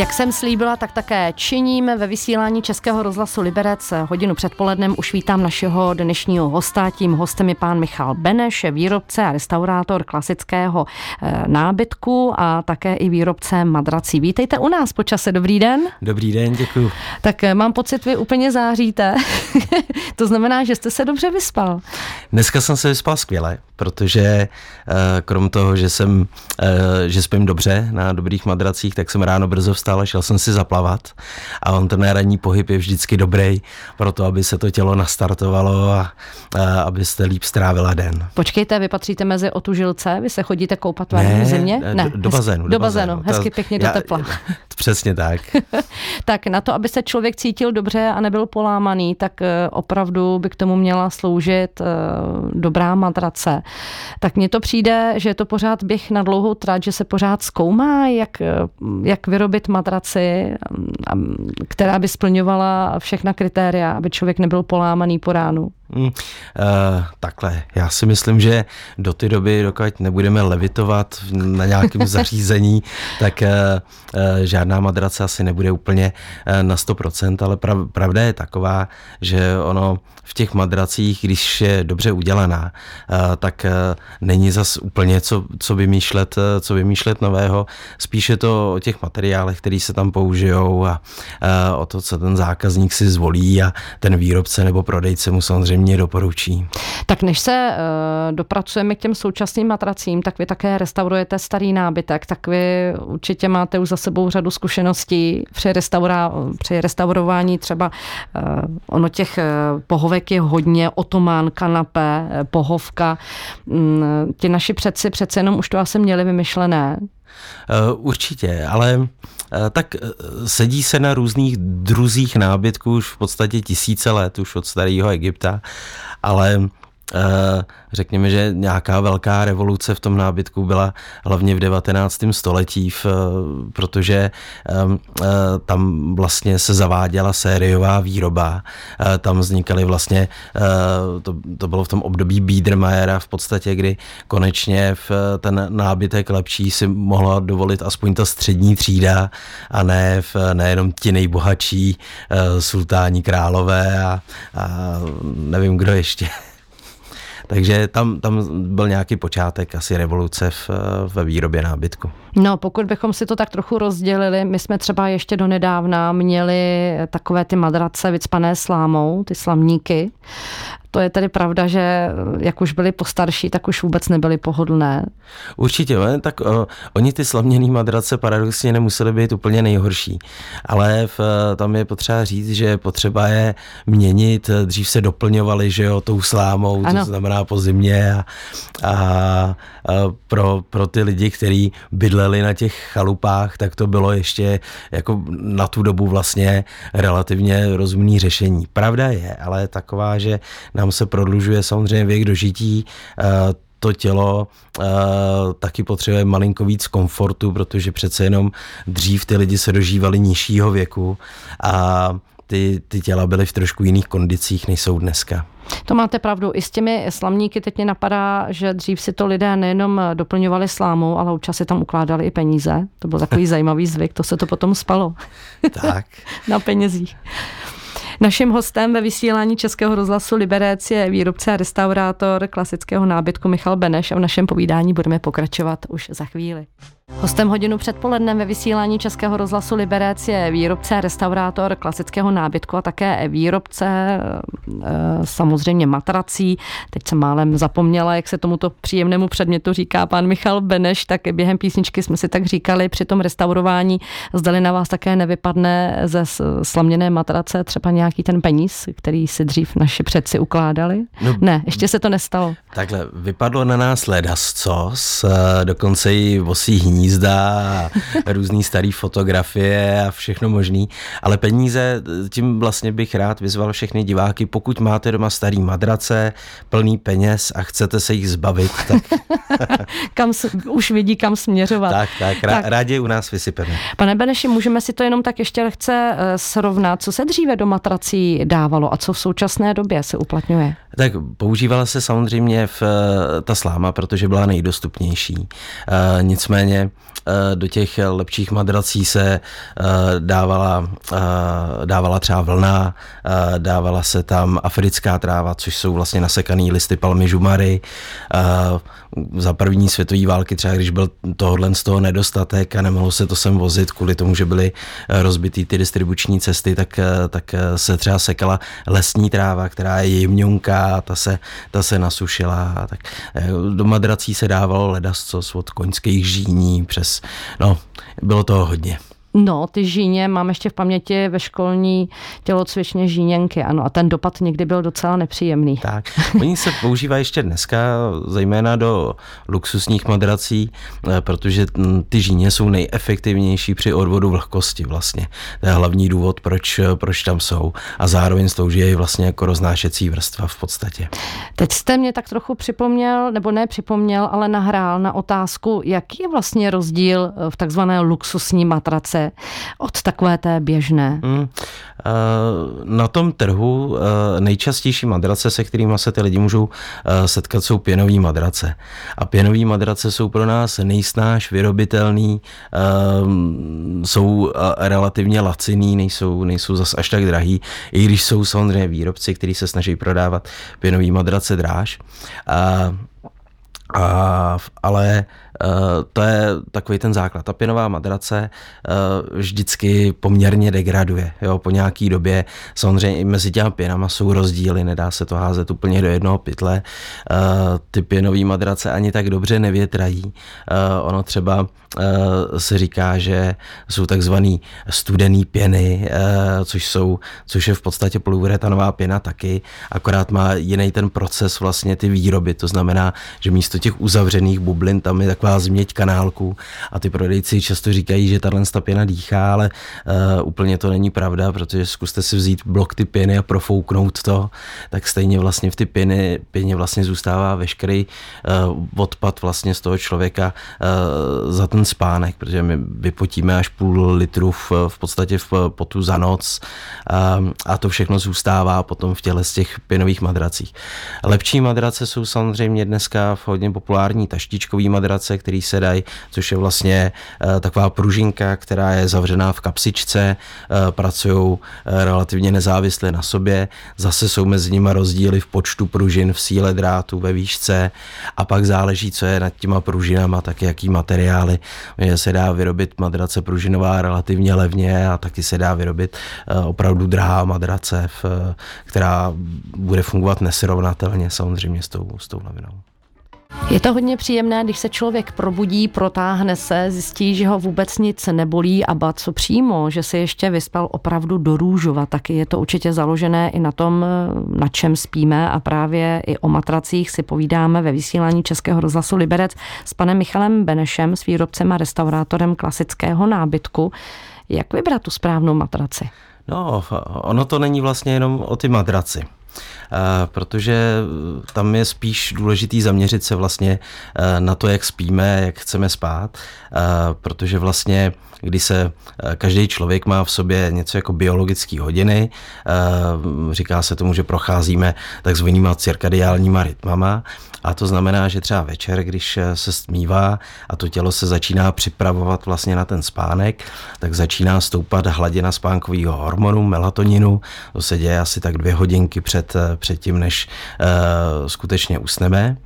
Jak jsem slíbila, tak také činím ve vysílání Českého rozhlasu Liberec. Hodinu předpolednem už vítám našeho dnešního hosta. Tím hostem je pán Michal Beneš, výrobce a restaurátor klasického eh, nábytku a také i výrobce madrací. Vítejte u nás po čase. Dobrý den. Dobrý den, děkuji. Tak eh, mám pocit, vy úplně záříte. to znamená, že jste se dobře vyspal. Dneska jsem se vyspal skvěle, protože eh, krom toho, že jsem, že spím dobře na dobrých madracích, tak jsem ráno brzo vstal a šel jsem si zaplavat. A on ten ranní pohyb je vždycky dobrý pro to, aby se to tělo nastartovalo a, a abyste líp strávila den. Počkejte, vy patříte mezi otužilce? Vy se chodíte koupat v zimě? Ne, do, do bazénu. Do, do bazénu, bazénu. hezky pěkně já, do tepla. Přesně tak. tak na to, aby se člověk cítil dobře a nebyl polámaný, tak eh, opravdu by k tomu měla sloužit eh, dobrá matrace. Tak mně to přijde, že je to pořád běh na dlouhou trať, že se pořád zkoumá, jak, eh, jak vyrobit matraci, která by splňovala všechna kritéria, aby člověk nebyl polámaný po ránu. Mm, uh, takhle, já si myslím, že do té doby, dokud nebudeme levitovat na nějakém zařízení, tak uh, uh, žádná madrace asi nebude úplně uh, na 100%, ale prav, pravda je taková, že ono v těch madracích, když je dobře udělaná, uh, tak uh, není zas úplně co, co vymýšlet, uh, co vymýšlet nového, spíše to o těch materiálech, které se tam použijou a uh, o to, co ten zákazník si zvolí a ten výrobce nebo prodejce mu samozřejmě samozřejmě doporučí. Tak než se uh, dopracujeme k těm současným matracím, tak vy také restaurujete starý nábytek, tak vy určitě máte už za sebou řadu zkušeností při, restaura, při restaurování třeba uh, ono těch uh, pohovek je hodně, otomán, kanapé, pohovka. Um, ti naši předci přece jenom už to asi měli vymyšlené. Určitě, ale tak sedí se na různých druzích nábytků už v podstatě tisíce let, už od starého Egypta, ale Eh, řekněme, že nějaká velká revoluce v tom nábytku byla hlavně v 19. století, v, protože eh, tam vlastně se zaváděla sériová výroba, eh, tam vznikaly vlastně, to, to bylo v tom období Biedermeiera v podstatě, kdy konečně v ten nábytek lepší si mohla dovolit aspoň ta střední třída a ne v, nejenom ti nejbohatší sultáni králové a, a nevím kdo ještě. Takže tam, tam byl nějaký počátek asi revoluce v, ve výrobě nábytku. No, pokud bychom si to tak trochu rozdělili, my jsme třeba ještě do nedávna měli takové ty madrace vycpané slámou, ty slamníky. To je tedy pravda, že jak už byli postarší, tak už vůbec nebyly pohodlné. Určitě, ne? tak o, oni ty slavněný madrace paradoxně nemusely být úplně nejhorší, ale v, tam je potřeba říct, že potřeba je měnit, dřív se doplňovali, že jo, tou slámou, ano. to znamená po zimě a, a, a pro, pro ty lidi, kteří bydleli na těch chalupách, tak to bylo ještě jako na tu dobu vlastně relativně rozumný řešení. Pravda je, ale taková, že nám se prodlužuje samozřejmě věk dožití, to tělo uh, taky potřebuje malinko víc komfortu, protože přece jenom dřív ty lidi se dožívali nižšího věku a ty, ty těla byly v trošku jiných kondicích, než jsou dneska. To máte pravdu. I s těmi slamníky teď mě napadá, že dřív si to lidé nejenom doplňovali slámou, ale občas si tam ukládali i peníze. To byl takový zajímavý zvyk, to se to potom spalo. Tak. Na penězích. Naším hostem ve vysílání Českého rozhlasu Liberec je výrobce a restaurátor klasického nábytku Michal Beneš a v našem povídání budeme pokračovat už za chvíli. Hostem hodinu předpolednem ve vysílání Českého rozhlasu Liberec je výrobce restaurátor klasického nábytku a také výrobce eh, samozřejmě matrací. Teď jsem málem zapomněla, jak se tomuto příjemnému předmětu říká pan Michal Beneš, tak během písničky jsme si tak říkali při tom restaurování, zdali na vás také nevypadne ze slaměné matrace třeba nějaký ten peníz, který si dřív naši předci ukládali. No, ne, ještě se to nestalo. Takhle, vypadlo na nás ledascos, eh, dokonce i vosí hnízd hnízda a různý starý fotografie a všechno možný. Ale peníze, tím vlastně bych rád vyzval všechny diváky, pokud máte doma starý madrace, plný peněz a chcete se jich zbavit, tak... kam, už vidí, kam směřovat. Tak, tak, rá, tak. rádi u nás vysypeme. Pane Beneši, můžeme si to jenom tak ještě lehce eh, srovnat, co se dříve do matrací dávalo a co v současné době se uplatňuje? Tak používala se samozřejmě v, eh, ta sláma, protože byla nejdostupnější. E, nicméně do těch lepších madrací se dávala, dávala třeba vlna, dávala se tam africká tráva, což jsou vlastně nasekaný listy palmy žumary. Za první světové války třeba, když byl tohle z toho nedostatek a nemohlo se to sem vozit kvůli tomu, že byly rozbitý ty distribuční cesty, tak, tak se třeba sekala lesní tráva, která je jemňunká, ta se, ta se nasušila. Tak do madrací se dávalo ledascos od koňských žíní přes, no, bylo toho hodně. No, ty žíně mám ještě v paměti ve školní tělocvičně žíněnky, ano, a ten dopad někdy byl docela nepříjemný. Tak, oni se používají ještě dneska, zejména do luxusních madrací, eh, protože ty žíně jsou nejefektivnější při odvodu vlhkosti vlastně. To je hlavní důvod, proč, proč tam jsou. A zároveň slouží vlastně jako roznášecí vrstva v podstatě. Teď jste mě tak trochu připomněl, nebo ne připomněl, ale nahrál na otázku, jaký je vlastně rozdíl v takzvané luxusní matrace se od takové té běžné? Hmm. Na tom trhu eh, nejčastější madrace, se kterými se ty lidi můžou eh, setkat, jsou pěnové madrace. A pěnové madrace jsou pro nás nejsnáš vyrobitelný, jsou relativně laciný, nejsou, nejsou zas až tak drahý, i když jsou samozřejmě výrobci, kteří se snaží prodávat pěnové madrace dráž. A, a, ale Eh, to je takový ten základ. Ta pěnová madrace eh, vždycky poměrně degraduje. Jo? Po nějaký době samozřejmě i mezi těma pěnama jsou rozdíly, nedá se to házet úplně do jednoho pytle. Eh, ty pěnové madrace ani tak dobře nevětrají. Ono třeba se říká, že jsou takzvaný studený pěny, což, jsou, což je v podstatě polyuretanová pěna taky, akorát má jiný ten proces vlastně ty výroby, to znamená, že místo těch uzavřených bublin tam je taková změť kanálku a ty prodejci často říkají, že tahle pěna dýchá, ale uh, úplně to není pravda, protože zkuste si vzít blok ty pěny a profouknout to, tak stejně vlastně v ty pěny, pěně vlastně zůstává veškerý uh, odpad vlastně z toho člověka uh, za ten spánek, protože my vypotíme až půl litru v, v podstatě v potu za noc uh, a to všechno zůstává potom v těle z těch pěnových madracích. Lepší madrace jsou samozřejmě dneska v hodně populární taštičkový madrace, který se dají, což je vlastně eh, taková pružinka, která je zavřená v kapsičce, eh, pracují eh, relativně nezávisle na sobě, zase jsou mezi nimi rozdíly v počtu pružin, v síle drátu, ve výšce a pak záleží, co je nad těma pružinama, tak jaký materiály. Je se dá vyrobit madrace pružinová relativně levně a taky se dá vyrobit opravdu drahá madrace, která bude fungovat nesrovnatelně samozřejmě s tou, s tou lavinou. Je to hodně příjemné, když se člověk probudí, protáhne se, zjistí, že ho vůbec nic nebolí a ba co přímo, že se ještě vyspal opravdu do růžova. Taky je to určitě založené i na tom, na čem spíme a právě i o matracích si povídáme ve vysílání Českého rozhlasu Liberec s panem Michalem Benešem, s výrobcem a restaurátorem klasického nábytku. Jak vybrat tu správnou matraci? No, ono to není vlastně jenom o ty madraci. Eh, protože tam je spíš důležitý zaměřit se vlastně eh, na to, jak spíme, jak chceme spát, eh, protože vlastně kdy se každý člověk má v sobě něco jako biologické hodiny. Říká se tomu, že procházíme takzvanýma cirkadiálníma rytmama a to znamená, že třeba večer, když se smívá a to tělo se začíná připravovat vlastně na ten spánek, tak začíná stoupat hladina spánkového hormonu, melatoninu. To se děje asi tak dvě hodinky před, před tím, než skutečně usneme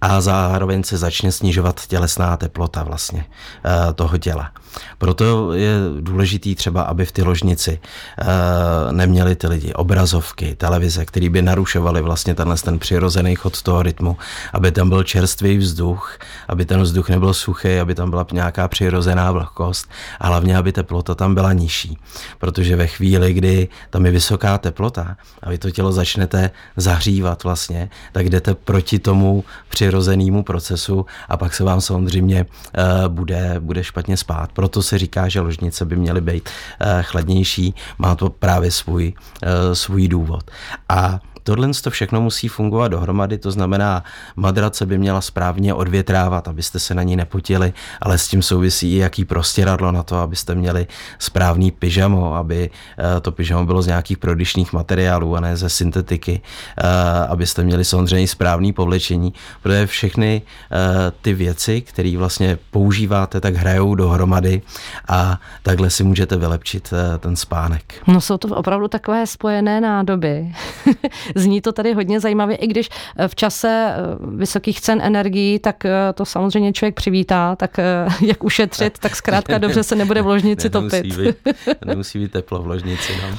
a zároveň se začne snižovat tělesná teplota vlastně uh, toho těla. Proto je důležitý třeba, aby v ty ložnici uh, neměli ty lidi obrazovky, televize, které by narušovaly vlastně tenhle ten přirozený chod toho rytmu, aby tam byl čerstvý vzduch, aby ten vzduch nebyl suchý, aby tam byla nějaká přirozená vlhkost a hlavně, aby teplota tam byla nižší. Protože ve chvíli, kdy tam je vysoká teplota a vy to tělo začnete zahřívat vlastně, tak jdete proti tomu přirozenému procesu a pak se vám samozřejmě uh, bude, bude špatně spát. Proto se říká, že ložnice by měly být uh, chladnější, má to právě svůj, uh, svůj důvod. A tohle to všechno musí fungovat dohromady, to znamená, madrace by měla správně odvětrávat, abyste se na ní nepotili, ale s tím souvisí i jaký prostěradlo na to, abyste měli správný pyžamo, aby eh, to pyžamo bylo z nějakých prodyšných materiálů a ne ze syntetiky, eh, abyste měli samozřejmě správný povlečení, protože všechny eh, ty věci, které vlastně používáte, tak hrajou dohromady a takhle si můžete vylepšit ten spánek. No jsou to opravdu takové spojené nádoby. Zní to tady hodně zajímavě, i když v čase vysokých cen energií, tak to samozřejmě člověk přivítá, tak jak ušetřit, tak zkrátka dobře se nebude v ložnici topit. Být, nemusí být teplo v ložnici. No.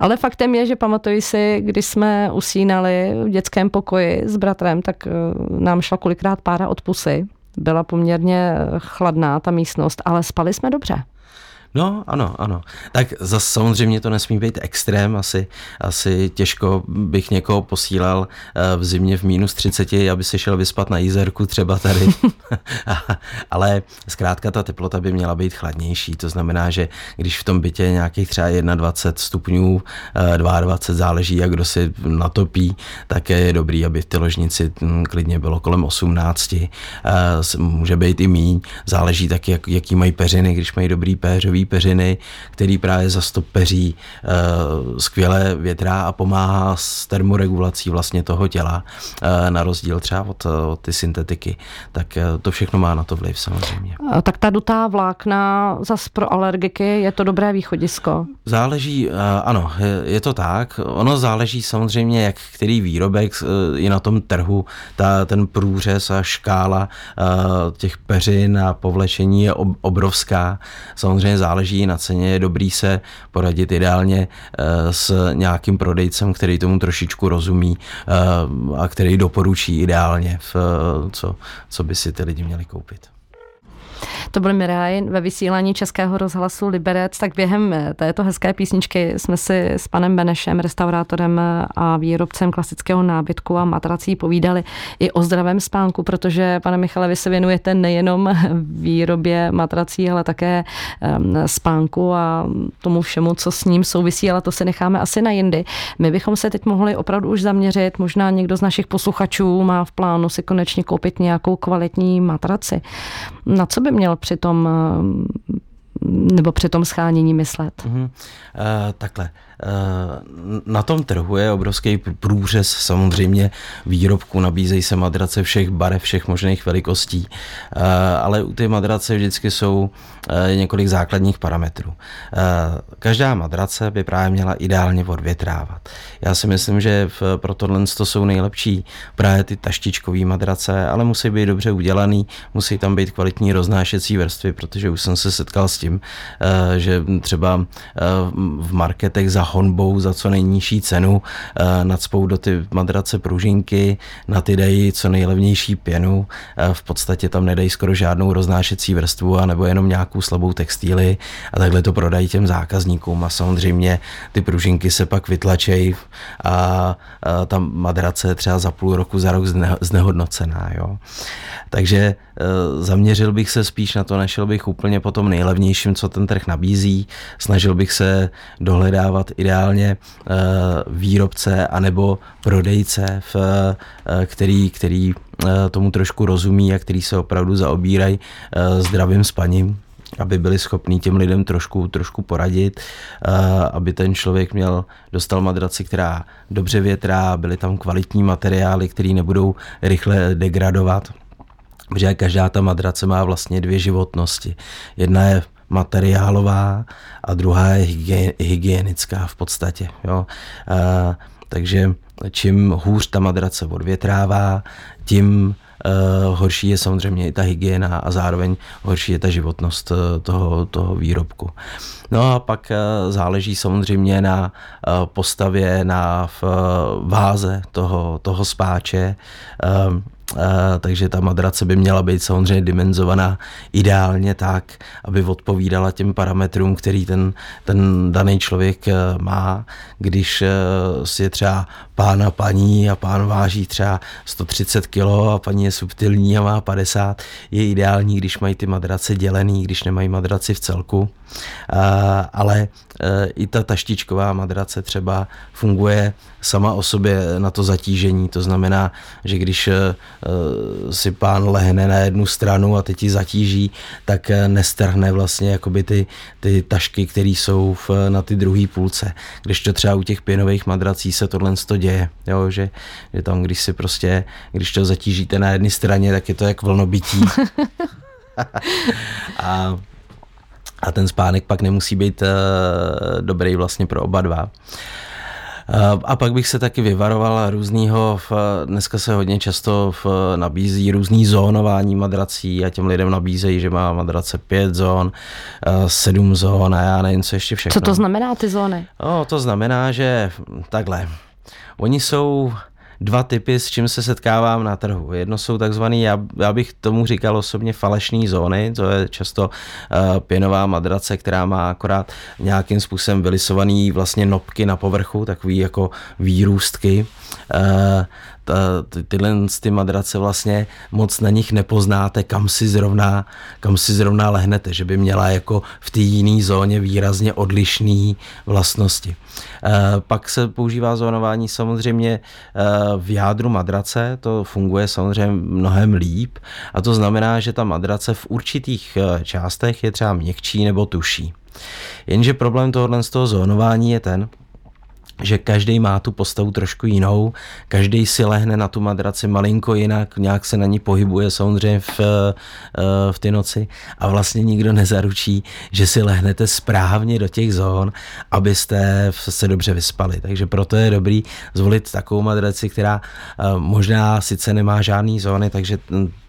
Ale faktem je, že pamatuji si, když jsme usínali v dětském pokoji s bratrem, tak eh, nám šla kolikrát pára od pusy. Byla poměrně chladná ta místnost, ale spali jsme dobře. No, ano, ano. Tak zase samozřejmě to nesmí být extrém, asi, asi těžko bych někoho posílal eh, v zimě v minus 30, aby se šel vyspat na jízerku třeba tady. Ale zkrátka ta teplota by měla být chladnější, to znamená, že když v tom bytě je nějakých třeba 21 stupňů, 22 eh, záleží, jak kdo si natopí, tak je dobrý, aby v té ložnici hm, klidně bylo kolem 18. Eh, může být i míň, záleží taky, jak, jaký mají peřiny, když mají dobrý péřový peřiny, který právě zastopeří uh, eh, skvěle větrá a pomáhá s termoregulací vlastně toho těla, uh, na rozdíl třeba od, od ty syntetiky. Tak uh, to všechno má na to vliv samozřejmě. Tak ta dutá vlákna zas pro alergiky je to dobré východisko? Záleží, uh, ano, je, to tak. Ono záleží samozřejmě, jak který výrobek je na tom trhu, ta, ten průřez a škála uh, těch peřin a povlečení je ob, obrovská. Samozřejmě záleží záleží na ceně, je dobrý se poradit ideálně eh, s nějakým prodejcem, který tomu trošičku rozumí eh, a který doporučí ideálně, v, co, co by si ty lidi měli koupit. To byl Miraj ve vysílání Českého rozhlasu Liberec, tak během eh, této hezké písničky jsme si s panem Benešem, restaurátorem eh, a výrobcem klasického nábytku a matrací povídali i o zdravém spánku, protože, pane Michale, vy se věnujete nejenom výrobě matrací, ale také ehm, spánku a tomu všemu, co s ním souvisí, ale to se necháme asi na jindy. My bychom se teď mohli opravdu už zaměřit, možná někdo z našich posluchačů má v plánu si konečně koupit nějakou kvalitní matraci. Na co by měl při tom eh, nebo při tom schánění myslet? Mm-hmm. Uh, takhle. Uh, na tom trhu je obrovský průřez samozřejmě výrobku, nabízejí se madrace všech barev, všech možných velikostí, uh, ale u té madrace vždycky jsou uh, několik základních parametrů. Uh, každá madrace by právě měla ideálně odvětrávat. Já si myslím, že v, pro tohle to jsou nejlepší právě ty taštičkové madrace, ale musí být dobře udělaný, musí tam být kvalitní roznášecí vrstvy, protože už jsem se setkal s tím, eh, že třeba eh, v marketech za honbou za co nejnižší cenu eh, nadspou do ty madrace pružinky, na ty dají co nejlevnější pěnu, v podstatě tam nedají skoro žádnou roznášecí vrstvu a nebo jenom nějakou slabou textíly a takhle to prodají těm zákazníkům a samozřejmě ty pružinky se pak vytlačejí a ta madrace třeba za půl roku, za rok znehodnocená. Jo. Takže zaměřil bych se spíš na to, nešel bych úplně po tom nejlevnějším, co ten trh nabízí. Snažil bych se dohledávat ideálně eh, výrobce anebo prodejce, v, eh, který, který eh, tomu trošku rozumí a který se opravdu zaobírají zdravým spaním aby byli schopní těm lidem trošku, trošku poradit, aby ten člověk měl, dostal madraci, která dobře větrá, byly tam kvalitní materiály, které nebudou rychle degradovat protože každá ta madrace má vlastně dvě životnosti. Jedna je materiálová a druhá je hygienická v podstatě. Jo. A, takže čím hůř ta madrace odvětrává, tím Uh, horší je samozřejmě i ta hygiena a zároveň horší je ta životnost uh, toho, toho výrobku. No a pak uh, záleží samozřejmě na postavě, na váze toho, toho spáče. Takže ta madrace by měla být samozřejmě dimenzovaná ideálně tak, aby odpovídala těm parametrům, který ten, ten daný člověk má. Když si je třeba pán a paní a pán váží třeba 130 kg a paní je subtilní a má 50, je ideální, když mají ty madrace dělený, když nemají madraci v celku. Ale i ta taštičková madrace třeba funguje sama o sobě na to zatížení. To znamená, že když si pán lehne na jednu stranu a teď ji zatíží, tak e, nestrhne vlastně jakoby ty, ty tašky, které jsou v, na ty druhé půlce. Když to třeba u těch pěnových madrací se tohle děje, jo, že, že tam, když si prostě, když to zatížíte na jedné straně, tak je to jak vlnobytí. a a ten spánek pak nemusí být uh, dobrý vlastně pro oba dva. Uh, a pak bych se taky vyvaroval různýho, dneska se hodně často v, nabízí různý zónování madrací a těm lidem nabízejí, že má madrace pět zón, uh, sedm zón a já nevím, co ještě všechno. Co to znamená ty zóny? No, to znamená, že takhle, oni jsou dva typy, s čím se setkávám na trhu. Jedno jsou takzvané, já, já bych tomu říkal osobně falešné zóny, to je často uh, pěnová madrace, která má akorát nějakým způsobem vylisovaný vlastně nopky na povrchu, takový jako výrůstky. Uh, ta, ty, tyhle ty madrace vlastně moc na nich nepoznáte, kam si zrovna, kam si zrovna lehnete, že by měla jako v té jiné zóně výrazně odlišné vlastnosti. E, pak se používá zónování samozřejmě e, v jádru madrace, to funguje samozřejmě mnohem líp a to znamená, že ta madrace v určitých částech je třeba měkčí nebo tuší. Jenže problém tohohle z toho zónování je ten, že každý má tu postavu trošku jinou, každý si lehne na tu madraci malinko jinak, nějak se na ní pohybuje samozřejmě v, eh, v ty noci a vlastně nikdo nezaručí, že si lehnete správně do těch zón, abyste se dobře vyspali. Takže proto je dobrý zvolit takovou madraci, která eh, možná sice nemá žádný zóny, takže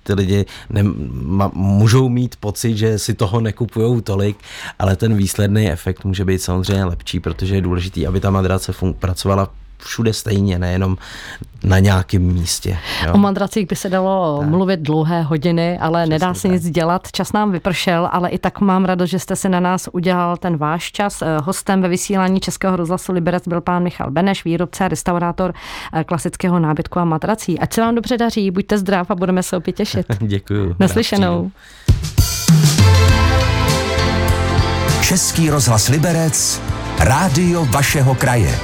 ty lidi ne, ma, můžou mít pocit, že si toho nekupují tolik, ale ten výsledný efekt může být samozřejmě lepší, protože je důležité, aby ta madrace fun- pracovala všude stejně, nejenom na nějakém místě. Jo. O madracích by se dalo tak. mluvit dlouhé hodiny, ale Přesně nedá se tak. nic dělat. Čas nám vypršel, ale i tak mám radost, že jste se na nás udělal ten váš čas. Eh, hostem ve vysílání Českého rozhlasu Liberec byl pán Michal Beneš, výrobce a restaurátor eh, klasického nábytku a matrací. Ať se vám dobře daří, buďte zdrav a budeme se opět těšit. Děkuji. Naslyšenou. Český rozhlas Liberec, rádio vašeho kraje.